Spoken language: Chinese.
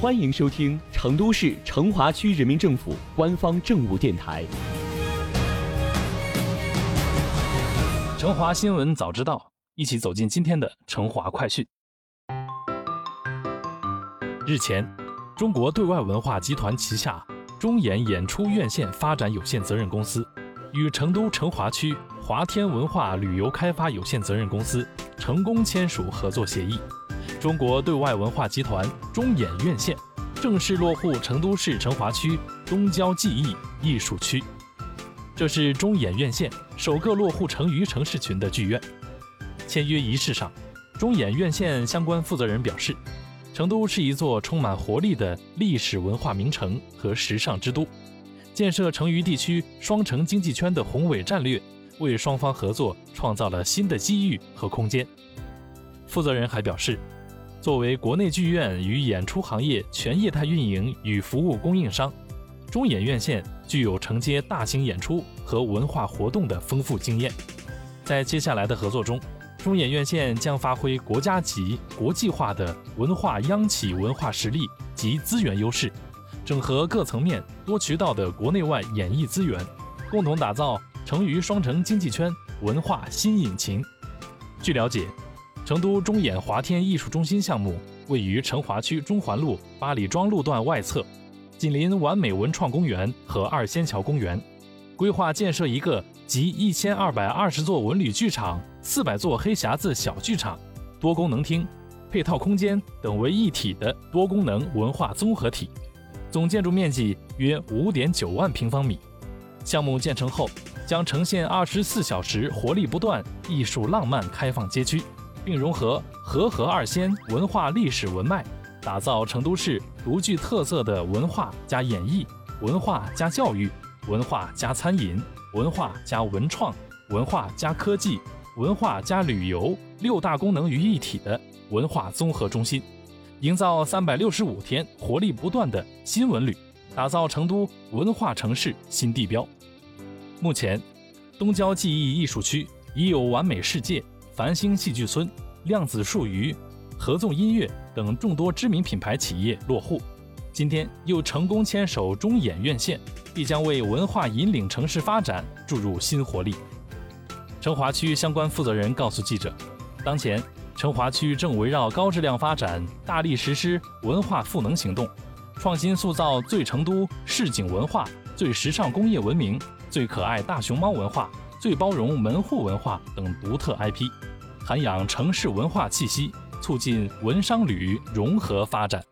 欢迎收听成都市成华区人民政府官方政务电台《成华新闻早知道》，一起走进今天的成华快讯。日前，中国对外文化集团旗下中演演出院线发展有限责任公司与成都成华区华天文化旅游开发有限责任公司成功签署合作协议。中国对外文化集团中演院线正式落户成都市成华区东郊记忆艺术区。这是中演院线首个落户成渝城市群的剧院。签约仪式上，中演院线相关负责人表示，成都是一座充满活力的历史文化名城和时尚之都，建设成渝地区双城经济圈的宏伟战略，为双方合作创造了新的机遇和空间。负责人还表示。作为国内剧院与演出行业全业态运营与服务供应商，中演院线具有承接大型演出和文化活动的丰富经验。在接下来的合作中，中演院线将发挥国家级、国际化的文化央企文化实力及资源优势，整合各层面、多渠道的国内外演艺资源，共同打造成渝双城经济圈文化新引擎。据了解。成都中演华天艺术中心项目位于成华区中环路八里庄路段外侧，紧邻完美文创公园和二仙桥公园，规划建设一个集一千二百二十座文旅剧场、四百座黑匣子小剧场、多功能厅、配套空间等为一体的多功能文化综合体，总建筑面积约五点九万平方米。项目建成后，将呈现二十四小时活力不断、艺术浪漫开放街区。并融合和合二仙文化历史文脉，打造成都市独具特色的文化加演艺、文化加教育、文化加餐饮、文化加文创、文化加科技、文化加旅游六大功能于一体的文化综合中心，营造三百六十五天活力不断的新文旅，打造成都文化城市新地标。目前，东郊记忆艺术区已有完美世界。繁星戏剧村、量子数娱、合纵音乐等众多知名品牌企业落户，今天又成功牵手中演院线，必将为文化引领城市发展注入新活力。成华区相关负责人告诉记者，当前成华区正围绕高质量发展，大力实施文化赋能行动，创新塑造最成都市井文化、最时尚工业文明、最可爱大熊猫文化。最包容门户文化等独特 IP，涵养城市文化气息，促进文商旅融合发展。